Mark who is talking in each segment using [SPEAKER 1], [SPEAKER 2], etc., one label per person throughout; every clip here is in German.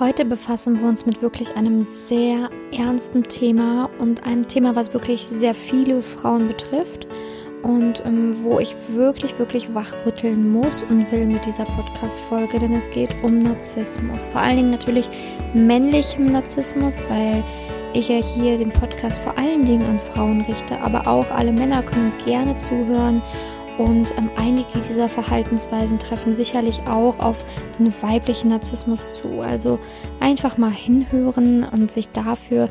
[SPEAKER 1] Heute befassen wir uns mit wirklich einem sehr ernsten Thema und einem Thema, was wirklich sehr viele Frauen betrifft und ähm, wo ich wirklich, wirklich wachrütteln muss und will mit dieser Podcast-Folge, denn es geht um Narzissmus. Vor allen Dingen natürlich männlichem Narzissmus, weil ich ja hier den Podcast vor allen Dingen an Frauen richte, aber auch alle Männer können gerne zuhören und ähm, einige dieser Verhaltensweisen treffen sicherlich auch auf den weiblichen Narzissmus zu. Also einfach mal hinhören und sich dafür,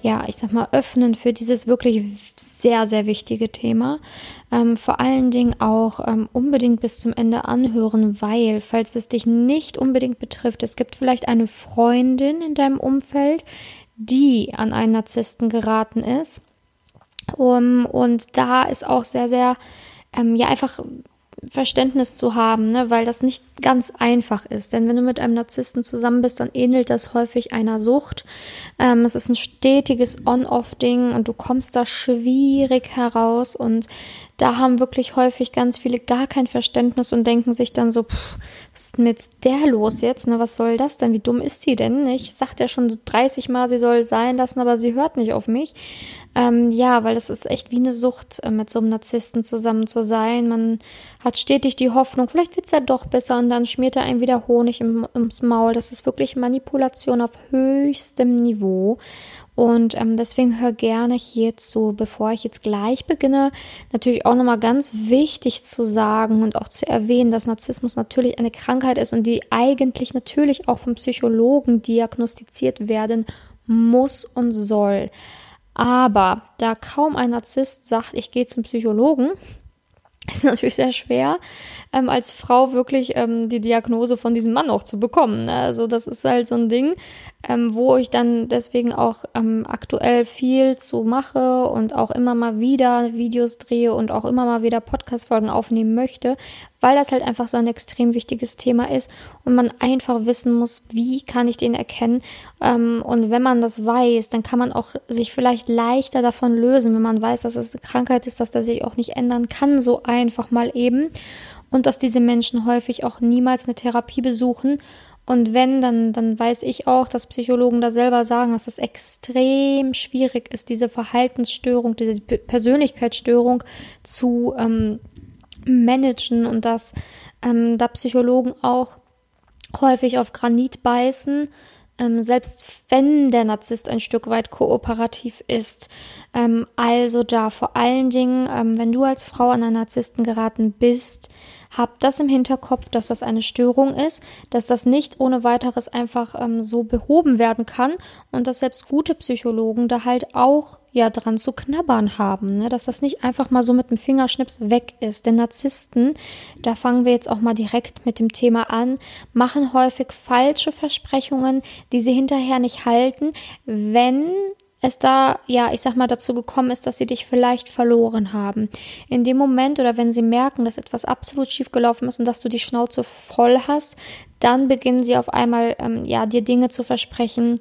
[SPEAKER 1] ja, ich sag mal, öffnen für dieses wirklich sehr, sehr wichtige Thema. Ähm, vor allen Dingen auch ähm, unbedingt bis zum Ende anhören, weil, falls es dich nicht unbedingt betrifft, es gibt vielleicht eine Freundin in deinem Umfeld, die an einen Narzissten geraten ist. Um, und da ist auch sehr, sehr ähm, ja einfach Verständnis zu haben, ne? weil das nicht ganz einfach ist. Denn wenn du mit einem Narzissten zusammen bist, dann ähnelt das häufig einer Sucht. Ähm, es ist ein stetiges On-Off-Ding und du kommst da schwierig heraus und da haben wirklich häufig ganz viele gar kein Verständnis und denken sich dann so, pff, was ist mit der los jetzt? Ne, was soll das denn? Wie dumm ist die denn? Ich sagte ja schon 30 Mal, sie soll sein lassen, aber sie hört nicht auf mich. Ähm, ja, weil das ist echt wie eine Sucht, äh, mit so einem Narzissten zusammen zu sein. Man hat stetig die Hoffnung, vielleicht wird's ja doch besser und dann schmiert er einem wieder Honig im, ums Maul. Das ist wirklich Manipulation auf höchstem Niveau. Und ähm, deswegen hör gerne hierzu, bevor ich jetzt gleich beginne, natürlich auch nochmal ganz wichtig zu sagen und auch zu erwähnen, dass Narzissmus natürlich eine Krankheit ist und die eigentlich natürlich auch vom Psychologen diagnostiziert werden muss und soll. Aber da kaum ein Narzisst sagt, ich gehe zum Psychologen, ist natürlich sehr schwer, ähm, als Frau wirklich ähm, die Diagnose von diesem Mann auch zu bekommen. Also das ist halt so ein Ding, ähm, wo ich dann deswegen auch ähm, aktuell viel zu mache und auch immer mal wieder Videos drehe und auch immer mal wieder Podcast-Folgen aufnehmen möchte, weil das halt einfach so ein extrem wichtiges Thema ist und man einfach wissen muss, wie kann ich den erkennen. Ähm, und wenn man das weiß, dann kann man auch sich vielleicht leichter davon lösen, wenn man weiß, dass es eine Krankheit ist, dass der sich auch nicht ändern kann, so einfach mal eben. Und dass diese Menschen häufig auch niemals eine Therapie besuchen und wenn, dann, dann weiß ich auch, dass Psychologen da selber sagen, dass es extrem schwierig ist, diese Verhaltensstörung, diese Persönlichkeitsstörung zu ähm, managen und dass ähm, da Psychologen auch häufig auf Granit beißen, ähm, selbst wenn der Narzisst ein Stück weit kooperativ ist. Ähm, also da vor allen Dingen, ähm, wenn du als Frau an einen Narzissten geraten bist, hab das im Hinterkopf, dass das eine Störung ist, dass das nicht ohne weiteres einfach ähm, so behoben werden kann und dass selbst gute Psychologen da halt auch ja dran zu knabbern haben, ne? dass das nicht einfach mal so mit dem Fingerschnips weg ist. Denn Narzissten, da fangen wir jetzt auch mal direkt mit dem Thema an, machen häufig falsche Versprechungen, die sie hinterher nicht halten, wenn es da, ja, ich sag mal, dazu gekommen ist, dass sie dich vielleicht verloren haben. In dem Moment oder wenn sie merken, dass etwas absolut schief gelaufen ist und dass du die Schnauze voll hast, dann beginnen sie auf einmal, ähm, ja, dir Dinge zu versprechen,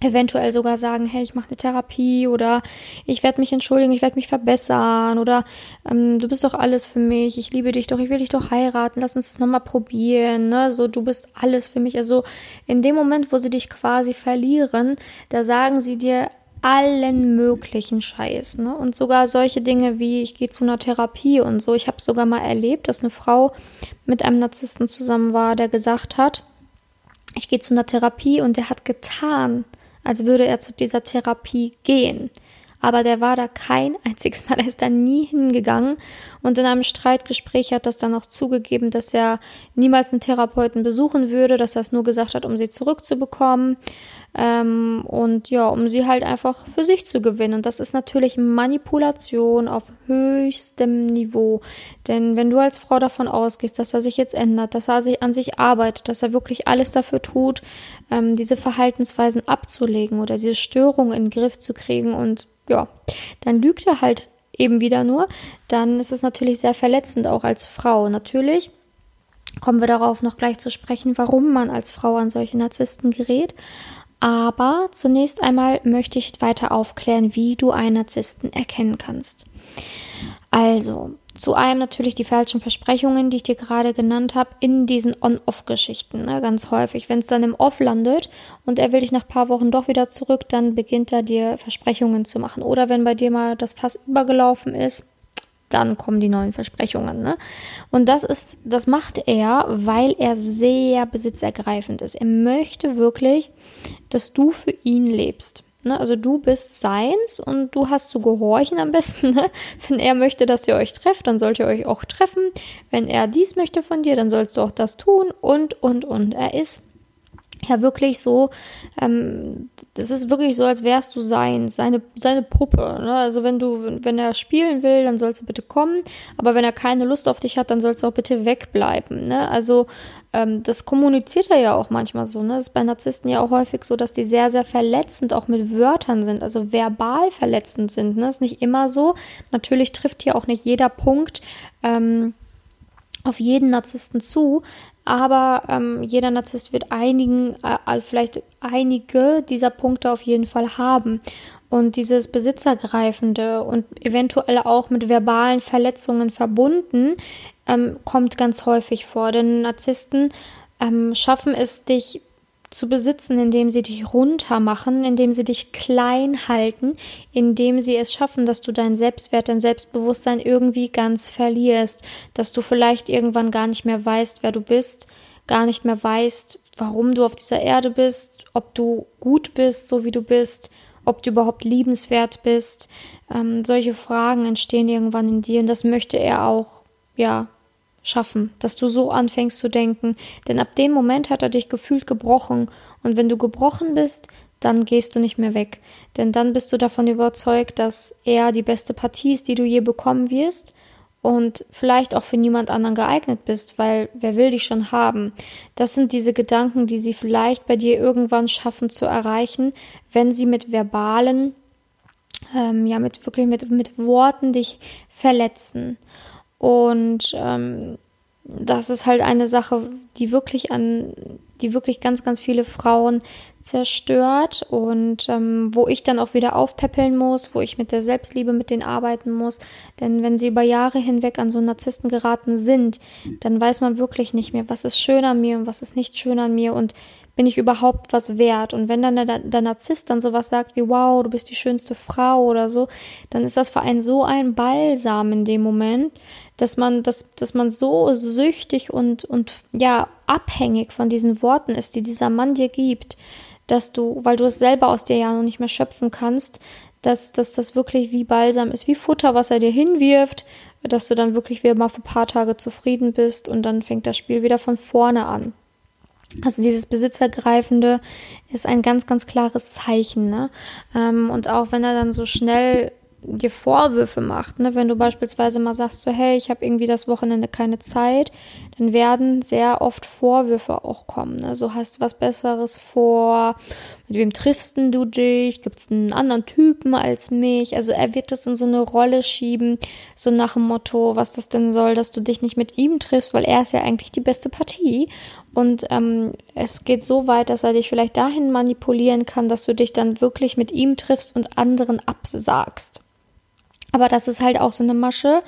[SPEAKER 1] eventuell sogar sagen, hey, ich mache eine Therapie oder ich werde mich entschuldigen, ich werde mich verbessern oder ähm, du bist doch alles für mich, ich liebe dich doch, ich will dich doch heiraten, lass uns das nochmal probieren, ne? So, du bist alles für mich. Also in dem Moment, wo sie dich quasi verlieren, da sagen sie dir allen möglichen Scheiß, ne? Und sogar solche Dinge wie ich gehe zu einer Therapie und so. Ich habe sogar mal erlebt, dass eine Frau mit einem Narzissten zusammen war, der gesagt hat, ich gehe zu einer Therapie und der hat getan, als würde er zu dieser Therapie gehen. Aber der war da kein einziges Mal, er ist da nie hingegangen. Und in einem Streitgespräch hat das dann auch zugegeben, dass er niemals einen Therapeuten besuchen würde, dass er es nur gesagt hat, um sie zurückzubekommen. Ähm, und ja, um sie halt einfach für sich zu gewinnen. Und das ist natürlich Manipulation auf höchstem Niveau. Denn wenn du als Frau davon ausgehst, dass er sich jetzt ändert, dass er sich an sich arbeitet, dass er wirklich alles dafür tut, ähm, diese Verhaltensweisen abzulegen oder diese Störungen in den Griff zu kriegen und ja, dann lügt er halt eben wieder nur, dann ist es natürlich sehr verletzend auch als Frau. Natürlich kommen wir darauf noch gleich zu sprechen, warum man als Frau an solche Narzissten gerät. Aber zunächst einmal möchte ich weiter aufklären, wie du einen Narzissten erkennen kannst. Also, Zu einem natürlich die falschen Versprechungen, die ich dir gerade genannt habe, in diesen On-Off-Geschichten. Ne? Ganz häufig. Wenn es dann im Off landet und er will dich nach ein paar Wochen doch wieder zurück, dann beginnt er dir Versprechungen zu machen. Oder wenn bei dir mal das Fass übergelaufen ist, dann kommen die neuen Versprechungen. Ne? Und das ist, das macht er, weil er sehr besitzergreifend ist. Er möchte wirklich, dass du für ihn lebst. Ne? Also du bist seins und du hast zu gehorchen am besten. Ne? Wenn er möchte, dass ihr euch trefft, dann sollt ihr euch auch treffen. Wenn er dies möchte von dir, dann sollst du auch das tun und, und, und. Er ist ja wirklich so, ähm, das ist wirklich so, als wärst du sein, seine, seine Puppe. Ne? Also wenn du, wenn er spielen will, dann sollst du bitte kommen, aber wenn er keine Lust auf dich hat, dann sollst du auch bitte wegbleiben. Ne? Also ähm, das kommuniziert er ja auch manchmal so. Ne? Das ist bei Narzissten ja auch häufig so, dass die sehr, sehr verletzend auch mit Wörtern sind, also verbal verletzend sind. Ne? Das ist nicht immer so. Natürlich trifft hier auch nicht jeder Punkt. Ähm, auf jeden Narzissten zu, aber ähm, jeder Narzisst wird einigen, äh, vielleicht einige dieser Punkte auf jeden Fall haben. Und dieses Besitzergreifende und eventuell auch mit verbalen Verletzungen verbunden, ähm, kommt ganz häufig vor. Denn Narzissten ähm, schaffen es, dich zu besitzen, indem sie dich runter machen, indem sie dich klein halten, indem sie es schaffen, dass du deinen Selbstwert, dein Selbstbewusstsein irgendwie ganz verlierst, dass du vielleicht irgendwann gar nicht mehr weißt, wer du bist, gar nicht mehr weißt, warum du auf dieser Erde bist, ob du gut bist, so wie du bist, ob du überhaupt liebenswert bist. Ähm, solche Fragen entstehen irgendwann in dir und das möchte er auch, ja, schaffen, dass du so anfängst zu denken, denn ab dem Moment hat er dich gefühlt gebrochen und wenn du gebrochen bist, dann gehst du nicht mehr weg, denn dann bist du davon überzeugt, dass er die beste Partie ist, die du je bekommen wirst und vielleicht auch für niemand anderen geeignet bist, weil wer will dich schon haben? Das sind diese Gedanken, die sie vielleicht bei dir irgendwann schaffen zu erreichen, wenn sie mit verbalen, ähm, ja, mit wirklich mit, mit Worten dich verletzen. Und ähm, das ist halt eine Sache, die wirklich an, die wirklich ganz, ganz viele Frauen zerstört und ähm, wo ich dann auch wieder aufpäppeln muss, wo ich mit der Selbstliebe mit denen arbeiten muss. Denn wenn sie über Jahre hinweg an so Narzissten geraten sind, dann weiß man wirklich nicht mehr, was ist schön an mir und was ist nicht schön an mir und bin ich überhaupt was wert? Und wenn dann der, der Narzisst dann sowas sagt wie, wow, du bist die schönste Frau oder so, dann ist das für einen so ein Balsam in dem Moment, dass man, dass, dass man so süchtig und, und ja, abhängig von diesen Worten ist, die dieser Mann dir gibt, dass du, weil du es selber aus dir ja noch nicht mehr schöpfen kannst, dass, dass das wirklich wie Balsam ist, wie Futter, was er dir hinwirft, dass du dann wirklich wieder mal für ein paar Tage zufrieden bist und dann fängt das Spiel wieder von vorne an. Also dieses Besitzergreifende ist ein ganz, ganz klares Zeichen. Ne? Ähm, und auch wenn er dann so schnell dir Vorwürfe macht, ne? wenn du beispielsweise mal sagst, so hey, ich habe irgendwie das Wochenende keine Zeit, dann werden sehr oft Vorwürfe auch kommen. Ne? So hast du was Besseres vor, mit wem triffst du dich, gibt es einen anderen Typen als mich? Also er wird das in so eine Rolle schieben, so nach dem Motto, was das denn soll, dass du dich nicht mit ihm triffst, weil er ist ja eigentlich die beste Partie. Und ähm, es geht so weit, dass er dich vielleicht dahin manipulieren kann, dass du dich dann wirklich mit ihm triffst und anderen absagst. Aber das ist halt auch so eine Masche,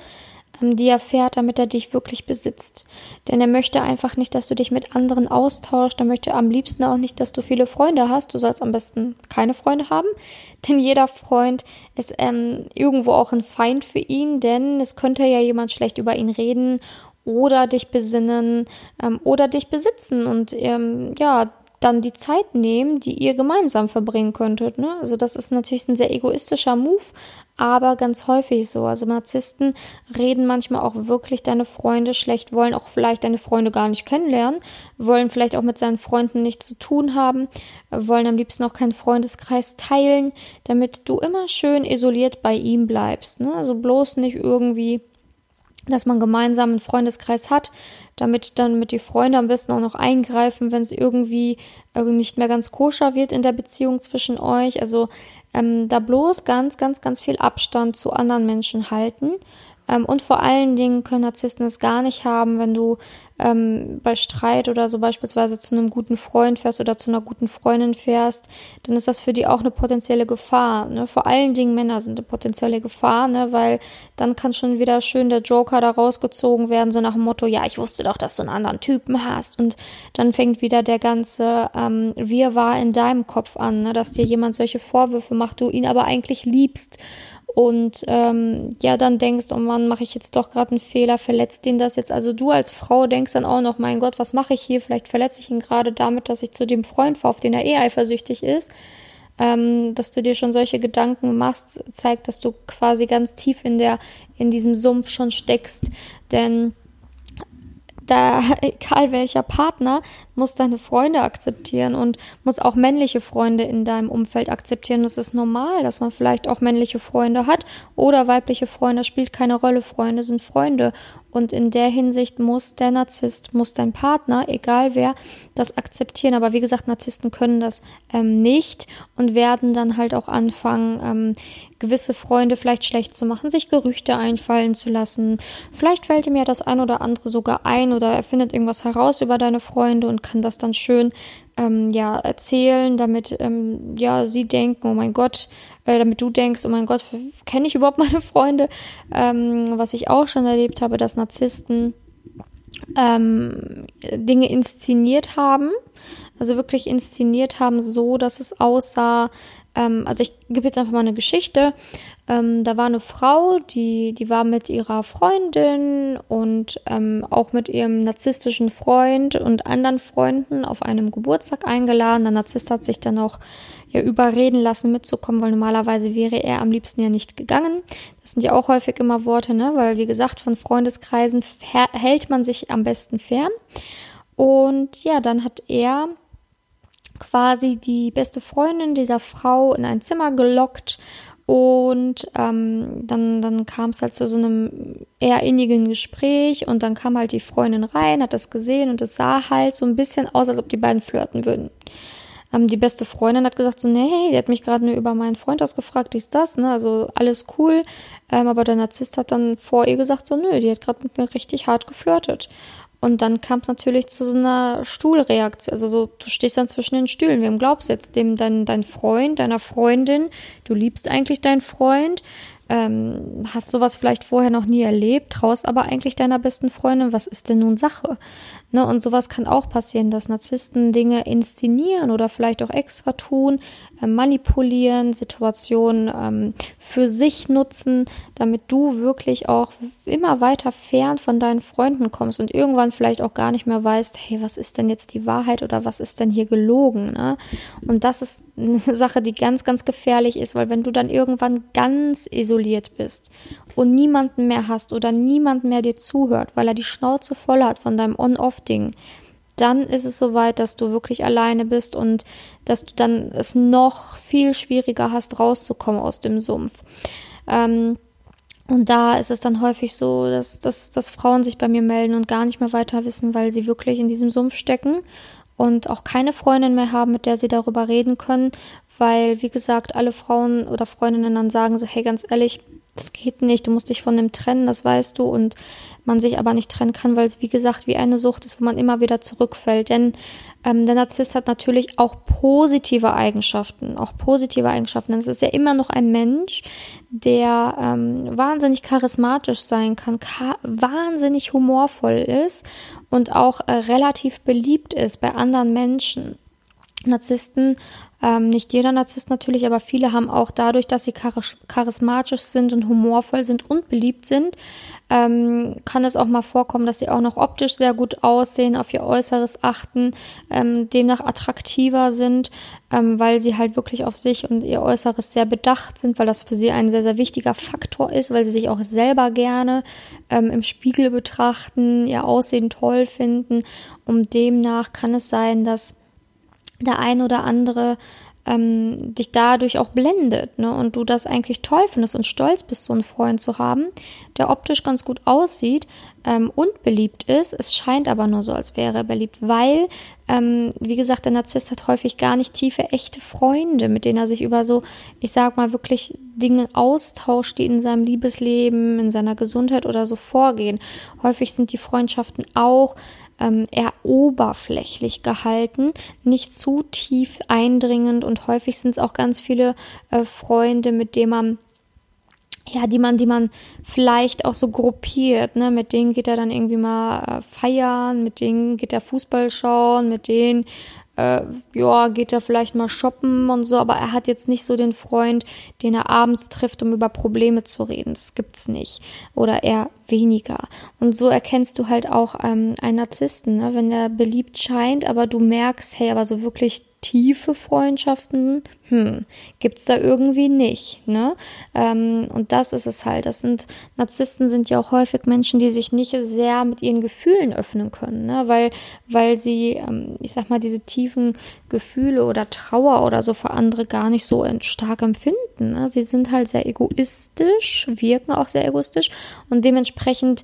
[SPEAKER 1] ähm, die er fährt, damit er dich wirklich besitzt. Denn er möchte einfach nicht, dass du dich mit anderen austauschst. Er möchte am liebsten auch nicht, dass du viele Freunde hast. Du sollst am besten keine Freunde haben. Denn jeder Freund ist ähm, irgendwo auch ein Feind für ihn, denn es könnte ja jemand schlecht über ihn reden oder dich besinnen ähm, oder dich besitzen. Und ähm, ja, dann die Zeit nehmen, die ihr gemeinsam verbringen könntet. Ne? Also das ist natürlich ein sehr egoistischer Move, aber ganz häufig so. Also Narzissten reden manchmal auch wirklich deine Freunde schlecht, wollen auch vielleicht deine Freunde gar nicht kennenlernen, wollen vielleicht auch mit seinen Freunden nichts zu tun haben, wollen am liebsten auch keinen Freundeskreis teilen, damit du immer schön isoliert bei ihm bleibst. Ne? Also bloß nicht irgendwie dass man gemeinsam einen Freundeskreis hat, damit dann mit die Freunde am besten auch noch eingreifen, wenn es irgendwie nicht mehr ganz koscher wird in der Beziehung zwischen euch. Also ähm, da bloß ganz, ganz, ganz viel Abstand zu anderen Menschen halten. Ähm, und vor allen Dingen können Narzissten es gar nicht haben, wenn du ähm, bei Streit oder so beispielsweise zu einem guten Freund fährst oder zu einer guten Freundin fährst, dann ist das für die auch eine potenzielle Gefahr. Ne? Vor allen Dingen Männer sind eine potenzielle Gefahr, ne? weil dann kann schon wieder schön der Joker da rausgezogen werden, so nach dem Motto, ja, ich wusste doch, dass du einen anderen Typen hast. Und dann fängt wieder der ganze ähm, Wirrwarr in deinem Kopf an, ne? dass dir jemand solche Vorwürfe macht, du ihn aber eigentlich liebst und ähm, ja dann denkst, oh Mann, mache ich jetzt doch gerade einen Fehler, verletzt den das jetzt. Also du als Frau denkst dann auch noch, mein Gott, was mache ich hier? Vielleicht verletze ich ihn gerade damit, dass ich zu dem Freund fahre, auf den er eh eifersüchtig ist. Ähm, dass du dir schon solche Gedanken machst, zeigt, dass du quasi ganz tief in der in diesem Sumpf schon steckst, denn da, egal welcher Partner, muss deine Freunde akzeptieren und muss auch männliche Freunde in deinem Umfeld akzeptieren. Das ist normal, dass man vielleicht auch männliche Freunde hat oder weibliche Freunde. Das spielt keine Rolle. Freunde sind Freunde. Und in der Hinsicht muss der Narzisst, muss dein Partner, egal wer, das akzeptieren. Aber wie gesagt, Narzissten können das ähm, nicht und werden dann halt auch anfangen, ähm, gewisse Freunde vielleicht schlecht zu machen, sich Gerüchte einfallen zu lassen. Vielleicht fällt ihm ja das ein oder andere sogar ein oder er findet irgendwas heraus über deine Freunde und kann das dann schön ähm, ja erzählen, damit ähm, ja sie denken, oh mein Gott, äh, damit du denkst, oh mein Gott, kenne ich überhaupt meine Freunde? Ähm, was ich auch schon erlebt habe, dass Narzissten ähm, Dinge inszeniert haben, also wirklich inszeniert haben, so dass es aussah, ähm, also ich gebe jetzt einfach mal eine Geschichte. Ähm, da war eine Frau, die, die war mit ihrer Freundin und ähm, auch mit ihrem narzisstischen Freund und anderen Freunden auf einem Geburtstag eingeladen. Der Narzisst hat sich dann auch ja überreden lassen, mitzukommen, weil normalerweise wäre er am liebsten ja nicht gegangen. Das sind ja auch häufig immer Worte, ne? Weil, wie gesagt, von Freundeskreisen hält man sich am besten fern. Und ja, dann hat er quasi die beste Freundin dieser Frau in ein Zimmer gelockt und ähm, dann, dann kam es halt zu so einem eher innigen Gespräch und dann kam halt die Freundin rein, hat das gesehen und es sah halt so ein bisschen aus, als ob die beiden flirten würden. Ähm, die beste Freundin hat gesagt so, nee, die hat mich gerade nur über meinen Freund ausgefragt, dies, das, ne, also alles cool. Ähm, aber der Narzisst hat dann vor ihr gesagt so, nö, die hat gerade mit mir richtig hart geflirtet. Und dann kam es natürlich zu so einer Stuhlreaktion. Also so, du stehst dann zwischen den Stühlen. Wem glaubst du jetzt? Dem dein, dein Freund, deiner Freundin? Du liebst eigentlich deinen Freund ähm, hast sowas vielleicht vorher noch nie erlebt, traust aber eigentlich deiner besten Freundin, was ist denn nun Sache? Ne, und sowas kann auch passieren, dass Narzissten Dinge inszenieren oder vielleicht auch extra tun, äh, manipulieren, Situationen ähm, für sich nutzen, damit du wirklich auch immer weiter fern von deinen Freunden kommst und irgendwann vielleicht auch gar nicht mehr weißt, hey, was ist denn jetzt die Wahrheit oder was ist denn hier gelogen? Ne? Und das ist eine Sache, die ganz, ganz gefährlich ist, weil wenn du dann irgendwann ganz isoliert isoliert bist und niemanden mehr hast oder niemand mehr dir zuhört, weil er die Schnauze voll hat von deinem On-Off-Ding, dann ist es soweit, dass du wirklich alleine bist und dass du dann es noch viel schwieriger hast, rauszukommen aus dem Sumpf. Ähm, und da ist es dann häufig so, dass, dass, dass Frauen sich bei mir melden und gar nicht mehr weiter wissen, weil sie wirklich in diesem Sumpf stecken und auch keine Freundin mehr haben, mit der sie darüber reden können, weil, wie gesagt, alle Frauen oder Freundinnen dann sagen so, hey, ganz ehrlich, das geht nicht, du musst dich von dem trennen, das weißt du, und man sich aber nicht trennen kann, weil es, wie gesagt, wie eine Sucht ist, wo man immer wieder zurückfällt. Denn ähm, der Narzisst hat natürlich auch positive Eigenschaften, auch positive Eigenschaften. Denn es ist ja immer noch ein Mensch, der ähm, wahnsinnig charismatisch sein kann, wahnsinnig humorvoll ist und auch äh, relativ beliebt ist bei anderen Menschen. Narzissten ähm, nicht jeder Narzisst natürlich, aber viele haben auch dadurch, dass sie charismatisch sind und humorvoll sind und beliebt sind, ähm, kann es auch mal vorkommen, dass sie auch noch optisch sehr gut aussehen, auf ihr Äußeres achten, ähm, demnach attraktiver sind, ähm, weil sie halt wirklich auf sich und ihr Äußeres sehr bedacht sind, weil das für sie ein sehr, sehr wichtiger Faktor ist, weil sie sich auch selber gerne ähm, im Spiegel betrachten, ihr Aussehen toll finden. Und demnach kann es sein, dass der ein oder andere ähm, dich dadurch auch blendet, ne? Und du das eigentlich toll findest und stolz bist, so einen Freund zu haben, der optisch ganz gut aussieht ähm, und beliebt ist. Es scheint aber nur so, als wäre er beliebt, weil, ähm, wie gesagt, der Narzisst hat häufig gar nicht tiefe, echte Freunde, mit denen er sich über so, ich sag mal, wirklich Dinge austauscht, die in seinem Liebesleben, in seiner Gesundheit oder so vorgehen. Häufig sind die Freundschaften auch ähm, eher oberflächlich gehalten, nicht zu tief eindringend und häufig sind es auch ganz viele äh, Freunde, mit denen man ja, die man, die man vielleicht auch so gruppiert, ne? Mit denen geht er dann irgendwie mal äh, feiern, mit denen geht er Fußball schauen, mit denen äh, ja, geht er vielleicht mal shoppen und so, aber er hat jetzt nicht so den Freund, den er abends trifft, um über Probleme zu reden. Das gibt's nicht. Oder eher weniger. Und so erkennst du halt auch ähm, einen Narzissten, ne? wenn er beliebt scheint, aber du merkst, hey, aber so wirklich tiefe Freundschaften, hm, gibt's da irgendwie nicht, ne? Ähm, und das ist es halt. Das sind Narzissten sind ja auch häufig Menschen, die sich nicht sehr mit ihren Gefühlen öffnen können, ne? Weil weil sie, ähm, ich sag mal, diese tiefen Gefühle oder Trauer oder so für andere gar nicht so stark empfinden. Ne? Sie sind halt sehr egoistisch, wirken auch sehr egoistisch und dementsprechend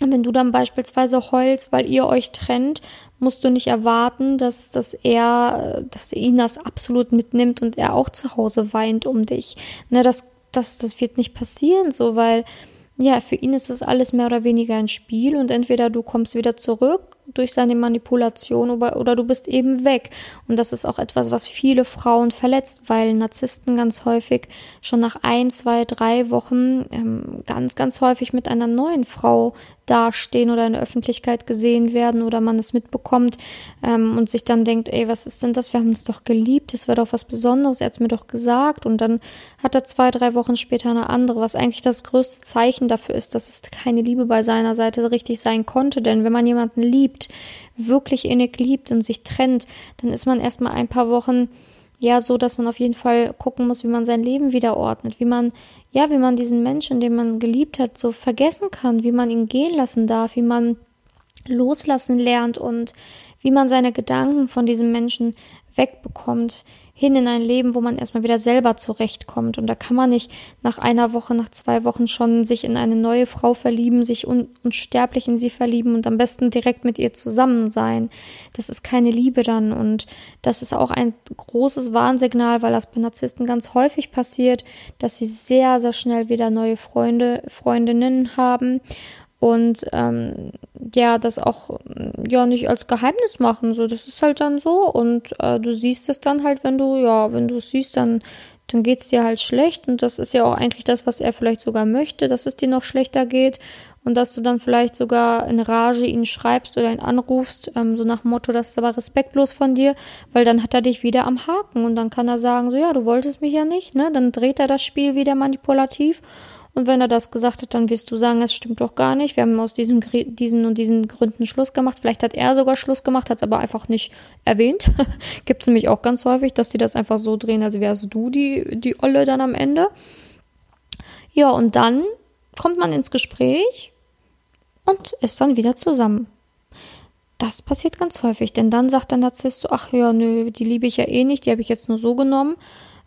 [SPEAKER 1] wenn du dann beispielsweise heulst, weil ihr euch trennt, musst du nicht erwarten, dass, dass er, dass ihn das absolut mitnimmt und er auch zu Hause weint um dich. Ne, das, das, das wird nicht passieren, so, weil, ja, für ihn ist das alles mehr oder weniger ein Spiel und entweder du kommst wieder zurück durch seine Manipulation oder, oder du bist eben weg. Und das ist auch etwas, was viele Frauen verletzt, weil Narzissten ganz häufig schon nach ein, zwei, drei Wochen ähm, ganz, ganz häufig mit einer neuen Frau dastehen oder in der Öffentlichkeit gesehen werden oder man es mitbekommt ähm, und sich dann denkt, ey, was ist denn das? Wir haben uns doch geliebt, das war doch was Besonderes, er hat es mir doch gesagt und dann hat er zwei, drei Wochen später eine andere, was eigentlich das größte Zeichen dafür ist, dass es keine Liebe bei seiner Seite richtig sein konnte, denn wenn man jemanden liebt, wirklich innig liebt und sich trennt, dann ist man erstmal ein paar Wochen ja so, dass man auf jeden Fall gucken muss, wie man sein Leben wieder ordnet, wie man, ja, wie man diesen Menschen, den man geliebt hat, so vergessen kann, wie man ihn gehen lassen darf, wie man loslassen lernt und wie man seine Gedanken von diesem Menschen wegbekommt, hin in ein Leben, wo man erstmal wieder selber zurechtkommt. Und da kann man nicht nach einer Woche, nach zwei Wochen schon sich in eine neue Frau verlieben, sich un unsterblich in sie verlieben und am besten direkt mit ihr zusammen sein. Das ist keine Liebe dann. Und das ist auch ein großes Warnsignal, weil das bei Narzissten ganz häufig passiert, dass sie sehr, sehr schnell wieder neue Freunde, Freundinnen haben und ähm, ja, das auch ja nicht als Geheimnis machen. So, das ist halt dann so. Und äh, du siehst es dann halt, wenn du ja, wenn du es siehst, dann dann geht's dir halt schlecht. Und das ist ja auch eigentlich das, was er vielleicht sogar möchte, dass es dir noch schlechter geht. Und dass du dann vielleicht sogar in Rage ihn schreibst oder ihn anrufst, ähm, so nach dem Motto, das ist aber respektlos von dir, weil dann hat er dich wieder am Haken. Und dann kann er sagen, so ja, du wolltest mich ja nicht, ne? Dann dreht er das Spiel wieder manipulativ und wenn er das gesagt hat, dann wirst du sagen, es stimmt doch gar nicht. Wir haben aus diesen, diesen und diesen Gründen Schluss gemacht. Vielleicht hat er sogar Schluss gemacht, hat es aber einfach nicht erwähnt. Gibt es nämlich auch ganz häufig, dass die das einfach so drehen, als wärst du die, die Olle dann am Ende. Ja, und dann kommt man ins Gespräch und ist dann wieder zusammen. Das passiert ganz häufig, denn dann sagt der Narzisst so, ach ja, nö, die liebe ich ja eh nicht, die habe ich jetzt nur so genommen.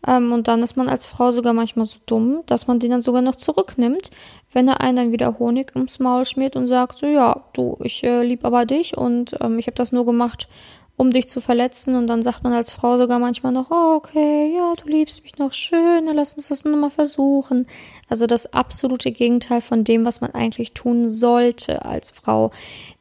[SPEAKER 1] Ähm, und dann ist man als Frau sogar manchmal so dumm, dass man den dann sogar noch zurücknimmt, wenn er einen dann wieder Honig ums Maul schmiert und sagt so, ja, du, ich äh, lieb aber dich und ähm, ich habe das nur gemacht, um dich zu verletzen. Und dann sagt man als Frau sogar manchmal noch, oh, okay, ja, du liebst mich noch schön, dann lass uns das nochmal versuchen. Also das absolute Gegenteil von dem, was man eigentlich tun sollte als Frau.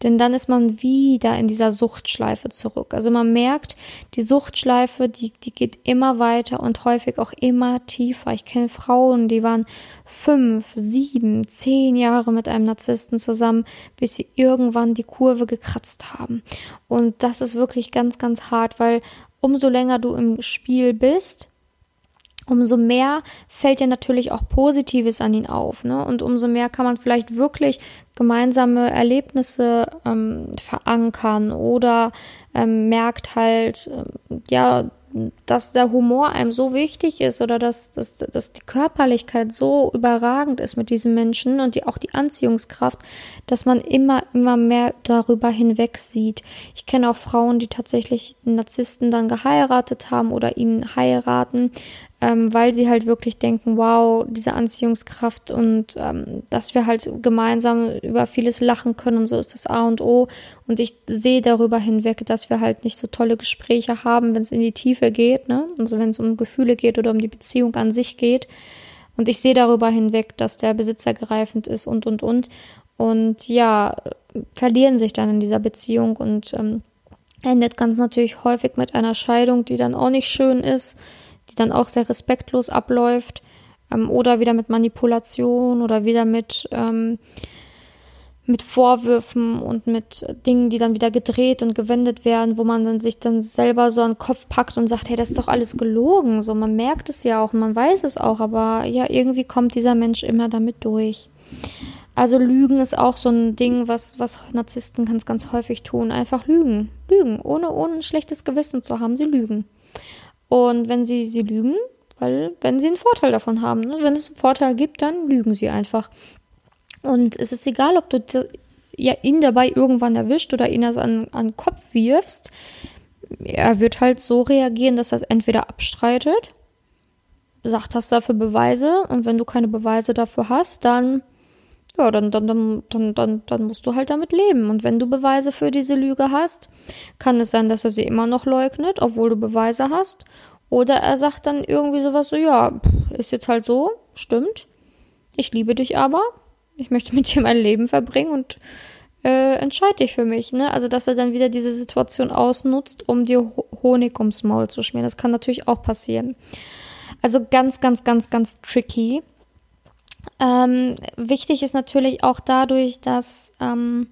[SPEAKER 1] Denn dann ist man wieder in dieser Suchtschleife zurück. Also man merkt, die Suchtschleife, die, die geht immer weiter und häufig auch immer tiefer. Ich kenne Frauen, die waren fünf, sieben, zehn Jahre mit einem Narzissten zusammen, bis sie irgendwann die Kurve gekratzt haben. Und das ist wirklich ganz, ganz hart, weil umso länger du im Spiel bist, umso mehr fällt dir natürlich auch Positives an ihn auf, ne? Und umso mehr kann man vielleicht wirklich gemeinsame Erlebnisse ähm, verankern oder ähm, merkt halt, ähm, ja, dass der Humor einem so wichtig ist oder dass, dass, dass die Körperlichkeit so überragend ist mit diesem Menschen und die, auch die Anziehungskraft, dass man immer, immer mehr darüber hinweg sieht. Ich kenne auch Frauen, die tatsächlich Narzissten dann geheiratet haben oder ihn heiraten, ähm, weil sie halt wirklich denken, wow, diese Anziehungskraft und ähm, dass wir halt gemeinsam über vieles lachen können und so ist das A und O. Und ich sehe darüber hinweg, dass wir halt nicht so tolle Gespräche haben, wenn es in die Tiefe geht, ne? Also wenn es um Gefühle geht oder um die Beziehung an sich geht. Und ich sehe darüber hinweg, dass der Besitzer greifend ist und und und. Und ja, verlieren sich dann in dieser Beziehung und ähm, endet ganz natürlich häufig mit einer Scheidung, die dann auch nicht schön ist die dann auch sehr respektlos abläuft ähm, oder wieder mit Manipulation oder wieder mit, ähm, mit Vorwürfen und mit Dingen, die dann wieder gedreht und gewendet werden, wo man dann sich dann selber so an den Kopf packt und sagt, hey, das ist doch alles gelogen. So, man merkt es ja auch, man weiß es auch, aber ja, irgendwie kommt dieser Mensch immer damit durch. Also Lügen ist auch so ein Ding, was, was Narzissten ganz, ganz häufig tun. Einfach lügen. Lügen. Ohne, ohne ein schlechtes Gewissen zu haben, sie lügen. Und wenn sie sie lügen, weil wenn sie einen Vorteil davon haben, ne? wenn es einen Vorteil gibt, dann lügen sie einfach. Und es ist egal, ob du ja, ihn dabei irgendwann erwischt oder ihn das an, an den Kopf wirfst. Er wird halt so reagieren, dass er es entweder abstreitet, sagt, hast dafür Beweise und wenn du keine Beweise dafür hast, dann ja, dann, dann, dann, dann, dann, musst du halt damit leben. Und wenn du Beweise für diese Lüge hast, kann es sein, dass er sie immer noch leugnet, obwohl du Beweise hast. Oder er sagt dann irgendwie sowas so, ja, ist jetzt halt so, stimmt. Ich liebe dich aber. Ich möchte mit dir mein Leben verbringen und äh, entscheide dich für mich. Ne? Also, dass er dann wieder diese Situation ausnutzt, um dir Honig ums Maul zu schmieren. Das kann natürlich auch passieren. Also ganz, ganz, ganz, ganz tricky. Ähm, wichtig ist natürlich auch dadurch, dass ähm,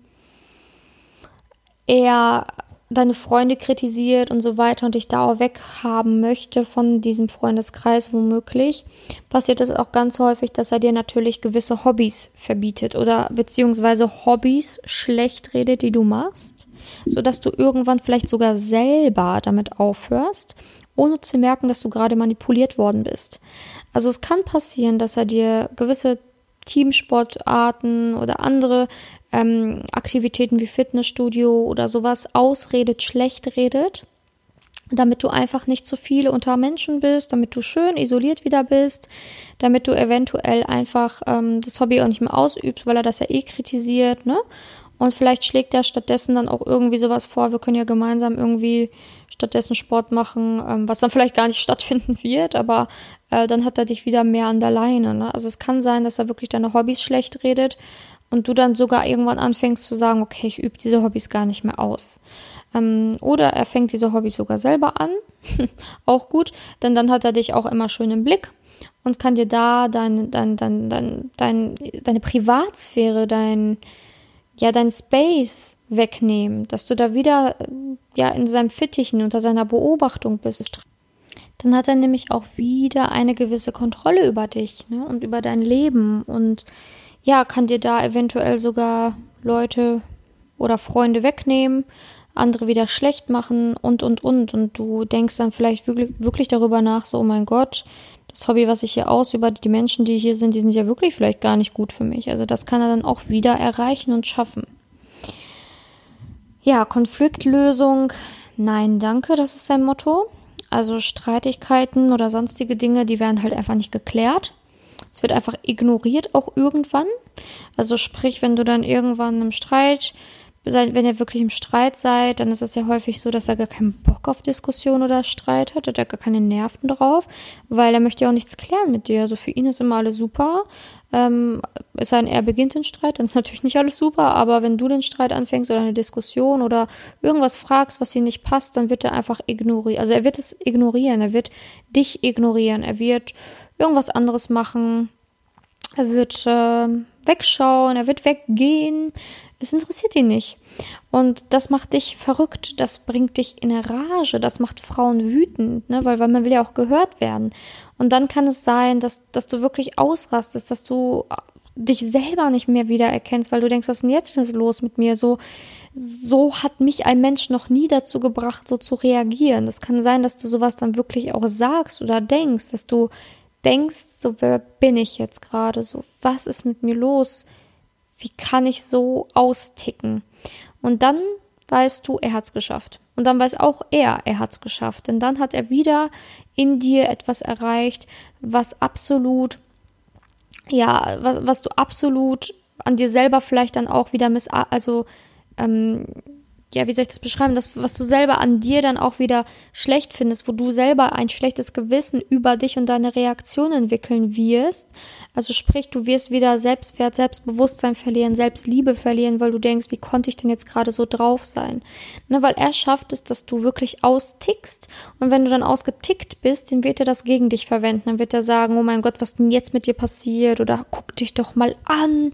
[SPEAKER 1] er deine Freunde kritisiert und so weiter und dich da auch weghaben möchte von diesem Freundeskreis womöglich, passiert es auch ganz häufig, dass er dir natürlich gewisse Hobbys verbietet oder beziehungsweise Hobbys schlecht redet, die du machst, sodass du irgendwann vielleicht sogar selber damit aufhörst, ohne zu merken, dass du gerade manipuliert worden bist. Also es kann passieren, dass er dir gewisse Teamsportarten oder andere ähm, Aktivitäten wie Fitnessstudio oder sowas ausredet, schlecht redet, damit du einfach nicht zu viele unter Menschen bist, damit du schön isoliert wieder bist, damit du eventuell einfach ähm, das Hobby auch nicht mehr ausübst, weil er das ja eh kritisiert, ne? Und vielleicht schlägt er stattdessen dann auch irgendwie sowas vor, wir können ja gemeinsam irgendwie stattdessen Sport machen, ähm, was dann vielleicht gar nicht stattfinden wird, aber äh, dann hat er dich wieder mehr an der Leine. Ne? Also es kann sein, dass er wirklich deine Hobbys schlecht redet und du dann sogar irgendwann anfängst zu sagen, okay, ich übe diese Hobbys gar nicht mehr aus. Ähm, oder er fängt diese Hobbys sogar selber an, auch gut, denn dann hat er dich auch immer schön im Blick und kann dir da dein, dein, dein, dein, dein, deine Privatsphäre, dein ja dein Space wegnehmen, dass du da wieder ja in seinem Fittichen unter seiner Beobachtung bist. Dann hat er nämlich auch wieder eine gewisse Kontrolle über dich ne, und über dein Leben und ja, kann dir da eventuell sogar Leute oder Freunde wegnehmen, andere wieder schlecht machen und und und und du denkst dann vielleicht wirklich, wirklich darüber nach, so oh mein Gott, das Hobby, was ich hier ausübe, die Menschen, die hier sind, die sind ja wirklich vielleicht gar nicht gut für mich. Also das kann er dann auch wieder erreichen und schaffen. Ja, Konfliktlösung, nein, danke, das ist sein Motto. Also Streitigkeiten oder sonstige Dinge, die werden halt einfach nicht geklärt. Es wird einfach ignoriert auch irgendwann. Also sprich, wenn du dann irgendwann im Streit wenn ihr wirklich im Streit seid, dann ist es ja häufig so, dass er gar keinen Bock auf Diskussion oder Streit hat, hat er gar keine Nerven drauf, weil er möchte ja auch nichts klären mit dir. Also für ihn ist immer alles super. Ähm, es sei denn, er beginnt den Streit, dann ist natürlich nicht alles super, aber wenn du den Streit anfängst oder eine Diskussion oder irgendwas fragst, was ihm nicht passt, dann wird er einfach ignorieren. Also er wird es ignorieren, er wird dich ignorieren, er wird irgendwas anderes machen, er wird äh, wegschauen, er wird weggehen, es interessiert ihn nicht. Und das macht dich verrückt, das bringt dich in Rage, das macht Frauen wütend, ne? weil, weil man will ja auch gehört werden. Und dann kann es sein, dass, dass du wirklich ausrastest, dass du dich selber nicht mehr wiedererkennst, weil du denkst, was ist denn jetzt los mit mir? So, so hat mich ein Mensch noch nie dazu gebracht, so zu reagieren. Das kann sein, dass du sowas dann wirklich auch sagst oder denkst, dass du denkst, so wer bin ich jetzt gerade? So, was ist mit mir los? Wie kann ich so austicken? Und dann weißt du, er hat's geschafft. Und dann weiß auch er, er hat's geschafft. Denn dann hat er wieder in dir etwas erreicht, was absolut, ja, was, was du absolut an dir selber vielleicht dann auch wieder miss, also ähm, ja, wie soll ich das beschreiben, das, was du selber an dir dann auch wieder schlecht findest, wo du selber ein schlechtes Gewissen über dich und deine Reaktion entwickeln wirst. Also sprich, du wirst wieder Selbstwert, Selbstbewusstsein verlieren, Selbstliebe verlieren, weil du denkst, wie konnte ich denn jetzt gerade so drauf sein? Ne, weil er schafft es, dass du wirklich austickst. Und wenn du dann ausgetickt bist, dann wird er das gegen dich verwenden. Dann wird er sagen, oh mein Gott, was denn jetzt mit dir passiert? Oder guck dich doch mal an.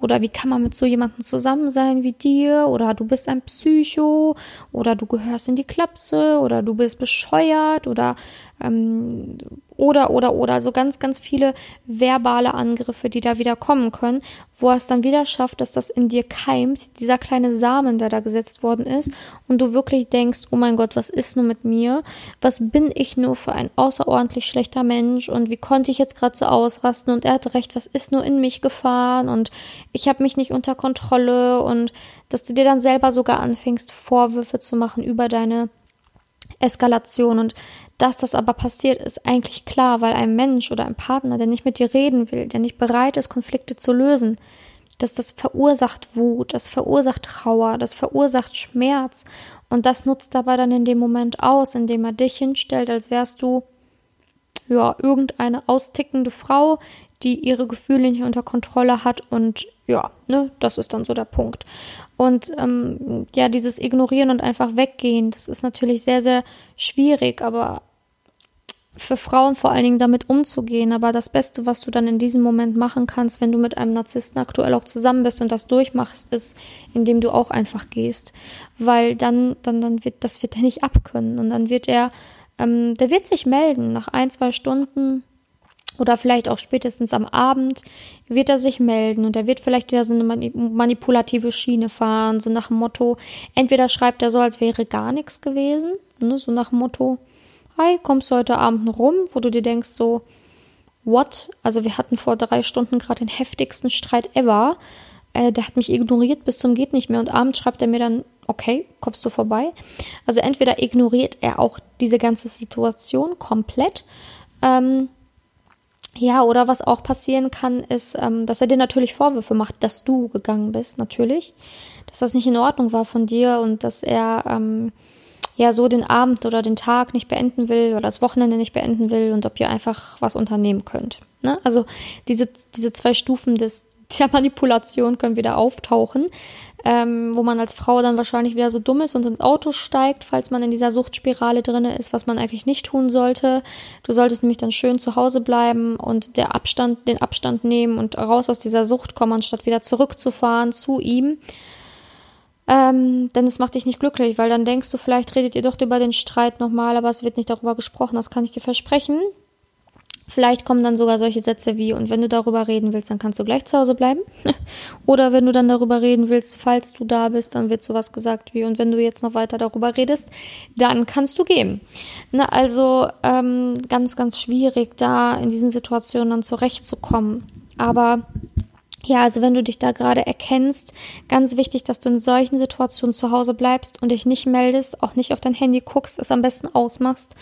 [SPEAKER 1] Oder wie kann man mit so jemandem zusammen sein wie dir? Oder du bist ein Psycho? Oder du gehörst in die Klapse? Oder du bist bescheuert? Oder ähm, oder, oder, oder, so ganz, ganz viele verbale Angriffe, die da wieder kommen können, wo es dann wieder schafft, dass das in dir keimt, dieser kleine Samen, der da gesetzt worden ist, und du wirklich denkst, oh mein Gott, was ist nur mit mir? Was bin ich nur für ein außerordentlich schlechter Mensch? Und wie konnte ich jetzt gerade so ausrasten? Und er hatte recht, was ist nur in mich gefahren? Und ich habe mich nicht unter Kontrolle und dass du dir dann selber sogar anfängst, Vorwürfe zu machen über deine Eskalation. Und dass das aber passiert, ist eigentlich klar, weil ein Mensch oder ein Partner, der nicht mit dir reden will, der nicht bereit ist, Konflikte zu lösen, dass das verursacht Wut, das verursacht Trauer, das verursacht Schmerz und das nutzt dabei dann in dem Moment aus, indem er dich hinstellt, als wärst du ja irgendeine austickende Frau, die ihre Gefühle nicht unter Kontrolle hat und ja, ne, das ist dann so der Punkt. Und ähm, ja, dieses Ignorieren und einfach weggehen, das ist natürlich sehr, sehr schwierig, aber für Frauen vor allen Dingen damit umzugehen. Aber das Beste, was du dann in diesem Moment machen kannst, wenn du mit einem Narzissten aktuell auch zusammen bist und das durchmachst, ist, indem du auch einfach gehst. Weil dann, dann, dann wird, das wird er nicht abkönnen. Und dann wird er, ähm, der wird sich melden nach ein, zwei Stunden oder vielleicht auch spätestens am Abend wird er sich melden und er wird vielleicht wieder so eine manipulative Schiene fahren, so nach dem Motto, entweder schreibt er so, als wäre gar nichts gewesen, ne, so nach dem Motto, hi, kommst du heute Abend rum, wo du dir denkst so, what? Also wir hatten vor drei Stunden gerade den heftigsten Streit ever. Äh, der hat mich ignoriert bis zum geht nicht mehr und abends schreibt er mir dann, okay, kommst du vorbei? Also entweder ignoriert er auch diese ganze Situation komplett. Ähm, ja, oder was auch passieren kann, ist, ähm, dass er dir natürlich Vorwürfe macht, dass du gegangen bist, natürlich. Dass das nicht in Ordnung war von dir und dass er ähm, ja so den Abend oder den Tag nicht beenden will oder das Wochenende nicht beenden will und ob ihr einfach was unternehmen könnt. Ne? Also diese, diese zwei Stufen des, der Manipulation können wieder auftauchen, ähm, wo man als Frau dann wahrscheinlich wieder so dumm ist und ins Auto steigt, falls man in dieser Suchtspirale drin ist, was man eigentlich nicht tun sollte. Du solltest nämlich dann schön zu Hause bleiben und der Abstand, den Abstand nehmen und raus aus dieser Sucht kommen, anstatt wieder zurückzufahren zu ihm ähm, denn es macht dich nicht glücklich, weil dann denkst du, vielleicht redet ihr doch über den Streit nochmal, aber es wird nicht darüber gesprochen, das kann ich dir versprechen. Vielleicht kommen dann sogar solche Sätze wie, und wenn du darüber reden willst, dann kannst du gleich zu Hause bleiben. Oder wenn du dann darüber reden willst, falls du da bist, dann wird sowas gesagt wie, und wenn du jetzt noch weiter darüber redest, dann kannst du gehen. Na, also ähm, ganz, ganz schwierig, da in diesen Situationen dann zurechtzukommen. Aber ja, also wenn du dich da gerade erkennst, ganz wichtig, dass du in solchen Situationen zu Hause bleibst und dich nicht meldest, auch nicht auf dein Handy guckst, es am besten ausmachst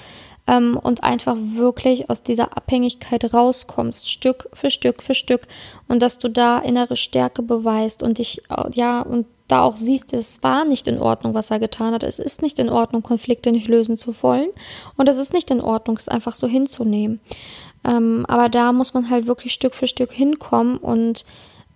[SPEAKER 1] ähm, und einfach wirklich aus dieser Abhängigkeit rauskommst, Stück für Stück für Stück und dass du da innere Stärke beweist und dich, ja, und da auch siehst, es war nicht in Ordnung, was er getan hat. Es ist nicht in Ordnung, Konflikte nicht lösen zu wollen. Und es ist nicht in Ordnung, es einfach so hinzunehmen. Ähm, aber da muss man halt wirklich Stück für Stück hinkommen und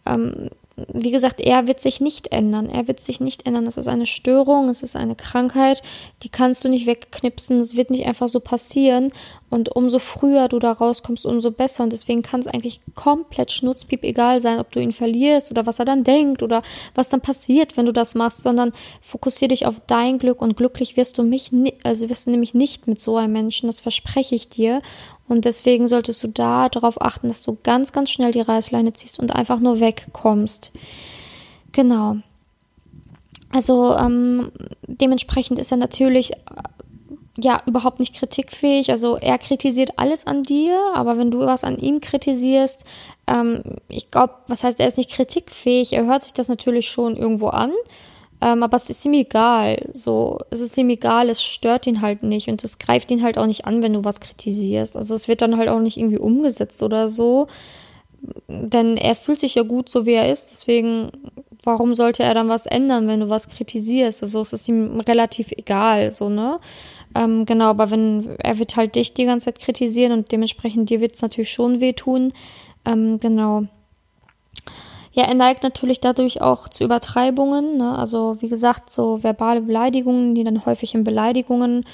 [SPEAKER 1] ähm, wie gesagt, er wird sich nicht ändern. Er wird sich nicht ändern. Das ist eine Störung, es ist eine Krankheit, die kannst du nicht wegknipsen. Es wird nicht einfach so passieren. Und umso früher du da rauskommst, umso besser. Und deswegen kann es eigentlich komplett schnutzpiep egal sein, ob du ihn verlierst oder was er dann denkt oder was dann passiert, wenn du das machst, sondern fokussiere dich auf dein Glück und glücklich wirst du mich, also wirst du nämlich nicht mit so einem Menschen, das verspreche ich dir. Und deswegen solltest du da darauf achten, dass du ganz, ganz schnell die Reißleine ziehst und einfach nur wegkommst. Genau. Also ähm, dementsprechend ist er natürlich ja überhaupt nicht kritikfähig. Also er kritisiert alles an dir, aber wenn du was an ihm kritisierst, ähm, ich glaube, was heißt, er ist nicht kritikfähig. Er hört sich das natürlich schon irgendwo an, ähm, aber es ist ihm egal. So, es ist ihm egal, es stört ihn halt nicht und es greift ihn halt auch nicht an, wenn du was kritisierst. Also es wird dann halt auch nicht irgendwie umgesetzt oder so. Denn er fühlt sich ja gut, so wie er ist. Deswegen, warum sollte er dann was ändern, wenn du was kritisierst? Also es ist ihm relativ egal, so, ne? Ähm, genau, aber wenn er wird halt dich die ganze Zeit kritisieren und dementsprechend dir wird es natürlich schon wehtun. Ähm, genau. Ja, er neigt natürlich dadurch auch zu Übertreibungen. Ne? Also wie gesagt, so verbale Beleidigungen, die dann häufig in Beleidigungen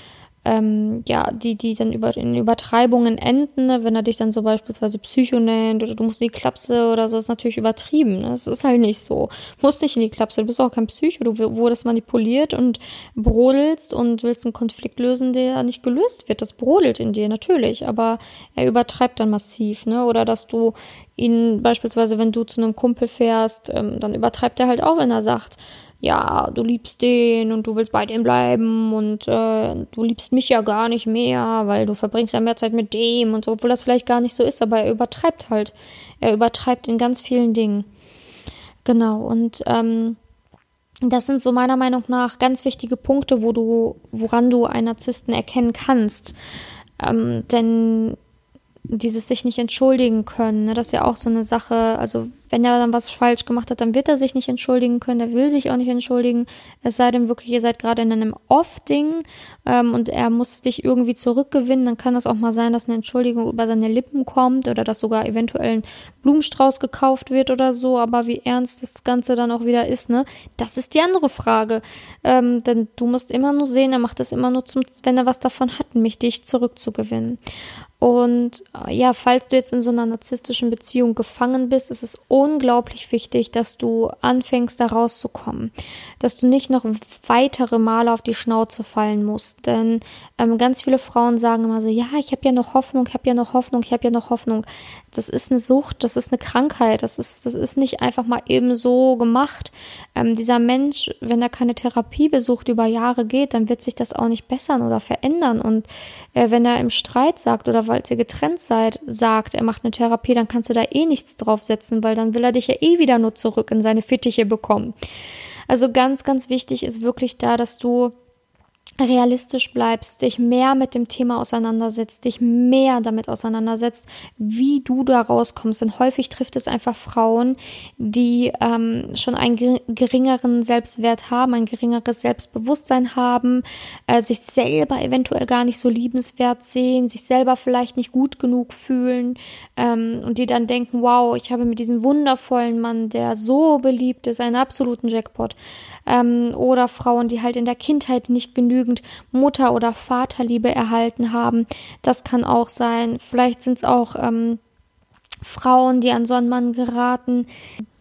[SPEAKER 1] ähm, ja, die, die dann über, in Übertreibungen enden, ne? wenn er dich dann so beispielsweise Psycho nennt oder du musst in die Klapse oder so, ist natürlich übertrieben. Ne? Das ist halt nicht so. Du musst nicht in die Klapse, du bist auch kein Psycho, du wurdest manipuliert und brodelst und willst einen Konflikt lösen, der nicht gelöst wird. Das brodelt in dir, natürlich, aber er übertreibt dann massiv, ne? Oder dass du ihn beispielsweise, wenn du zu einem Kumpel fährst, ähm, dann übertreibt er halt auch, wenn er sagt, ja, du liebst den und du willst bei dem bleiben und äh, du liebst mich ja gar nicht mehr, weil du verbringst ja mehr Zeit mit dem und so, obwohl das vielleicht gar nicht so ist, aber er übertreibt halt. Er übertreibt in ganz vielen Dingen. Genau, und ähm, das sind so meiner Meinung nach ganz wichtige Punkte, wo du, woran du einen Narzissten erkennen kannst. Ähm, denn dieses sich nicht entschuldigen können, ne, das ist ja auch so eine Sache. Also wenn er dann was falsch gemacht hat, dann wird er sich nicht entschuldigen können, er will sich auch nicht entschuldigen. Es sei denn wirklich, ihr seid gerade in einem Off-Ding ähm, und er muss dich irgendwie zurückgewinnen, dann kann das auch mal sein, dass eine Entschuldigung über seine Lippen kommt oder dass sogar eventuell ein Blumenstrauß gekauft wird oder so. Aber wie ernst das Ganze dann auch wieder ist, ne, das ist die andere Frage. Ähm, denn du musst immer nur sehen, er macht das immer nur zum, wenn er was davon hat, mich dich zurückzugewinnen. Und äh, ja, falls du jetzt in so einer narzisstischen Beziehung gefangen bist, ist es unglaublich wichtig, dass du anfängst, da rauszukommen. Dass du nicht noch weitere Male auf die Schnauze fallen musst. Denn ähm, ganz viele Frauen sagen immer so, ja, ich habe ja noch Hoffnung, ich habe ja noch Hoffnung, ich habe ja noch Hoffnung. Das ist eine Sucht, das ist eine Krankheit, das ist, das ist nicht einfach mal eben so gemacht. Ähm, dieser Mensch, wenn er keine Therapie besucht, über Jahre geht, dann wird sich das auch nicht bessern oder verändern. Und äh, wenn er im Streit sagt oder weil ihr getrennt seid, sagt, er macht eine Therapie, dann kannst du da eh nichts draufsetzen, weil dann will er dich ja eh wieder nur zurück in seine Fittiche bekommen. Also ganz, ganz wichtig ist wirklich da, dass du realistisch bleibst, dich mehr mit dem Thema auseinandersetzt, dich mehr damit auseinandersetzt, wie du da rauskommst. Denn häufig trifft es einfach Frauen, die ähm, schon einen geringeren Selbstwert haben, ein geringeres Selbstbewusstsein haben, äh, sich selber eventuell gar nicht so liebenswert sehen, sich selber vielleicht nicht gut genug fühlen ähm, und die dann denken, wow, ich habe mit diesem wundervollen Mann, der so beliebt ist, einen absoluten Jackpot. Ähm, oder Frauen, die halt in der Kindheit nicht genügend genügend Mutter- oder Vaterliebe erhalten haben. Das kann auch sein. Vielleicht sind es auch ähm, Frauen, die an so einen Mann geraten,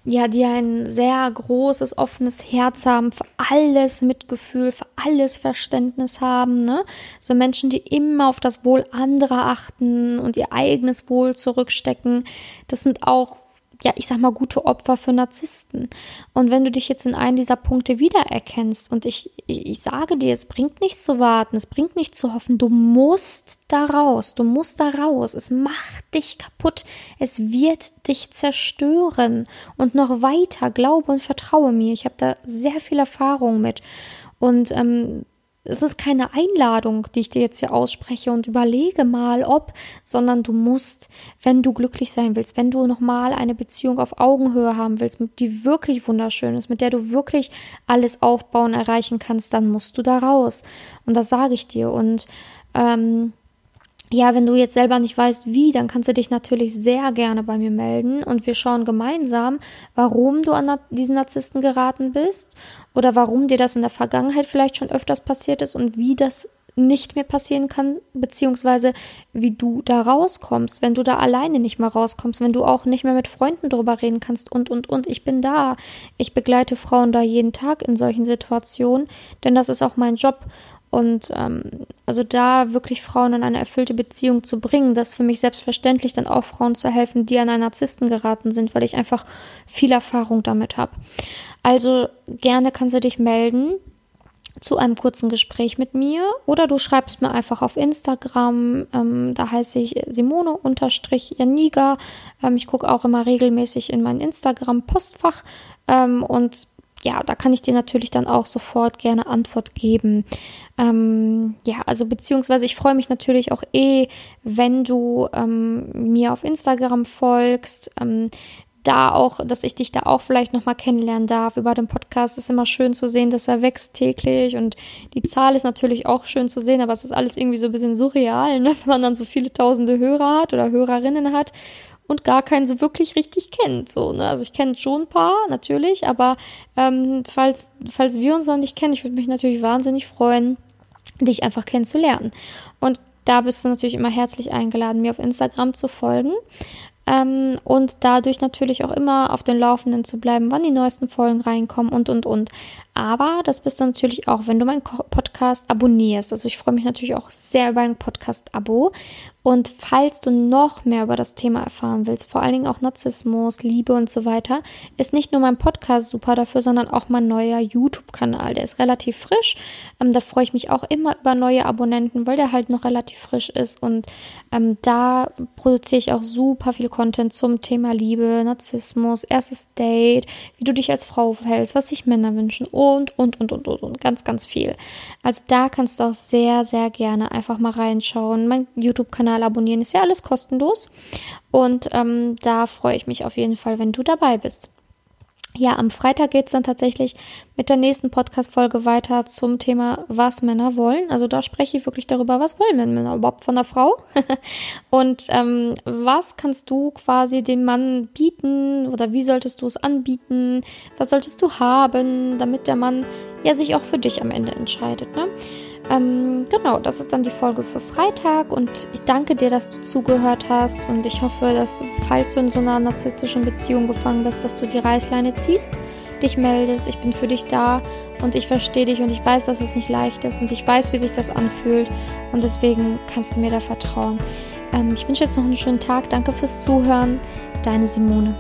[SPEAKER 1] ja, die ein sehr großes, offenes Herz haben, für alles Mitgefühl, für alles Verständnis haben, ne? So Menschen, die immer auf das Wohl anderer achten und ihr eigenes Wohl zurückstecken. Das sind auch ja, ich sag mal, gute Opfer für Narzissten. Und wenn du dich jetzt in einen dieser Punkte wiedererkennst und ich, ich sage dir, es bringt nichts zu warten, es bringt nichts zu hoffen, du musst da raus, du musst da raus, es macht dich kaputt, es wird dich zerstören und noch weiter, glaube und vertraue mir, ich habe da sehr viel Erfahrung mit. Und ähm, es ist keine Einladung, die ich dir jetzt hier ausspreche und überlege mal, ob, sondern du musst, wenn du glücklich sein willst, wenn du nochmal eine Beziehung auf Augenhöhe haben willst, die wirklich wunderschön ist, mit der du wirklich alles aufbauen, erreichen kannst, dann musst du da raus. Und das sage ich dir. Und ähm, ja, wenn du jetzt selber nicht weißt, wie, dann kannst du dich natürlich sehr gerne bei mir melden und wir schauen gemeinsam, warum du an diesen Narzissten geraten bist oder warum dir das in der Vergangenheit vielleicht schon öfters passiert ist und wie das nicht mehr passieren kann, beziehungsweise wie du da rauskommst, wenn du da alleine nicht mehr rauskommst, wenn du auch nicht mehr mit Freunden drüber reden kannst und, und, und. Ich bin da. Ich begleite Frauen da jeden Tag in solchen Situationen, denn das ist auch mein Job. Und ähm, also da wirklich Frauen in eine erfüllte Beziehung zu bringen, das ist für mich selbstverständlich dann auch Frauen zu helfen, die an einen Narzissten geraten sind, weil ich einfach viel Erfahrung damit habe. Also gerne kannst du dich melden zu einem kurzen Gespräch mit mir oder du schreibst mir einfach auf Instagram, ähm, da heiße ich Simone-Janiga. Ähm, ich gucke auch immer regelmäßig in mein Instagram-Postfach ähm, und ja, da kann ich dir natürlich dann auch sofort gerne Antwort geben. Ähm, ja, also beziehungsweise ich freue mich natürlich auch eh, wenn du ähm, mir auf Instagram folgst. Ähm, da auch, dass ich dich da auch vielleicht nochmal kennenlernen darf. Über den Podcast ist immer schön zu sehen, dass er wächst täglich und die Zahl ist natürlich auch schön zu sehen, aber es ist alles irgendwie so ein bisschen surreal, ne? wenn man dann so viele tausende Hörer hat oder Hörerinnen hat und gar keinen so wirklich richtig kennt. So, ne? Also ich kenne schon ein paar, natürlich, aber ähm, falls, falls wir uns noch nicht kennen, ich würde mich natürlich wahnsinnig freuen, dich einfach kennenzulernen. Und da bist du natürlich immer herzlich eingeladen, mir auf Instagram zu folgen ähm, und dadurch natürlich auch immer auf den Laufenden zu bleiben, wann die neuesten Folgen reinkommen und und und. Aber das bist du natürlich auch, wenn du meinen Podcast abonnierst. Also ich freue mich natürlich auch sehr über ein Podcast-Abo. Und falls du noch mehr über das Thema erfahren willst, vor allen Dingen auch Narzissmus, Liebe und so weiter, ist nicht nur mein Podcast super dafür, sondern auch mein neuer YouTube-Kanal. Der ist relativ frisch. Ähm, da freue ich mich auch immer über neue Abonnenten, weil der halt noch relativ frisch ist. Und ähm, da produziere ich auch super viel Content zum Thema Liebe, Narzissmus, erstes Date, wie du dich als Frau verhältst, was sich Männer wünschen und, und, und, und, und, und, ganz, ganz viel. Also da kannst du auch sehr, sehr gerne einfach mal reinschauen. Mein YouTube-Kanal Kanal abonnieren. Ist ja alles kostenlos. Und ähm, da freue ich mich auf jeden Fall, wenn du dabei bist. Ja, am Freitag geht es dann tatsächlich mit der nächsten Podcast-Folge weiter zum Thema, was Männer wollen. Also da spreche ich wirklich darüber, was wollen Männer überhaupt von der Frau? und ähm, was kannst du quasi dem Mann bieten oder wie solltest du es anbieten? Was solltest du haben, damit der Mann ja sich auch für dich am Ende entscheidet. Ne? Ähm, genau, das ist dann die Folge für Freitag und ich danke dir, dass du zugehört hast und ich hoffe, dass falls du in so einer narzisstischen Beziehung gefangen bist, dass du die Reißleine ziehst, dich meldest, ich bin für dich da und ich verstehe dich und ich weiß, dass es nicht leicht ist und ich weiß, wie sich das anfühlt und deswegen kannst du mir da vertrauen. Ähm, ich wünsche jetzt noch einen schönen Tag, danke fürs Zuhören, deine Simone.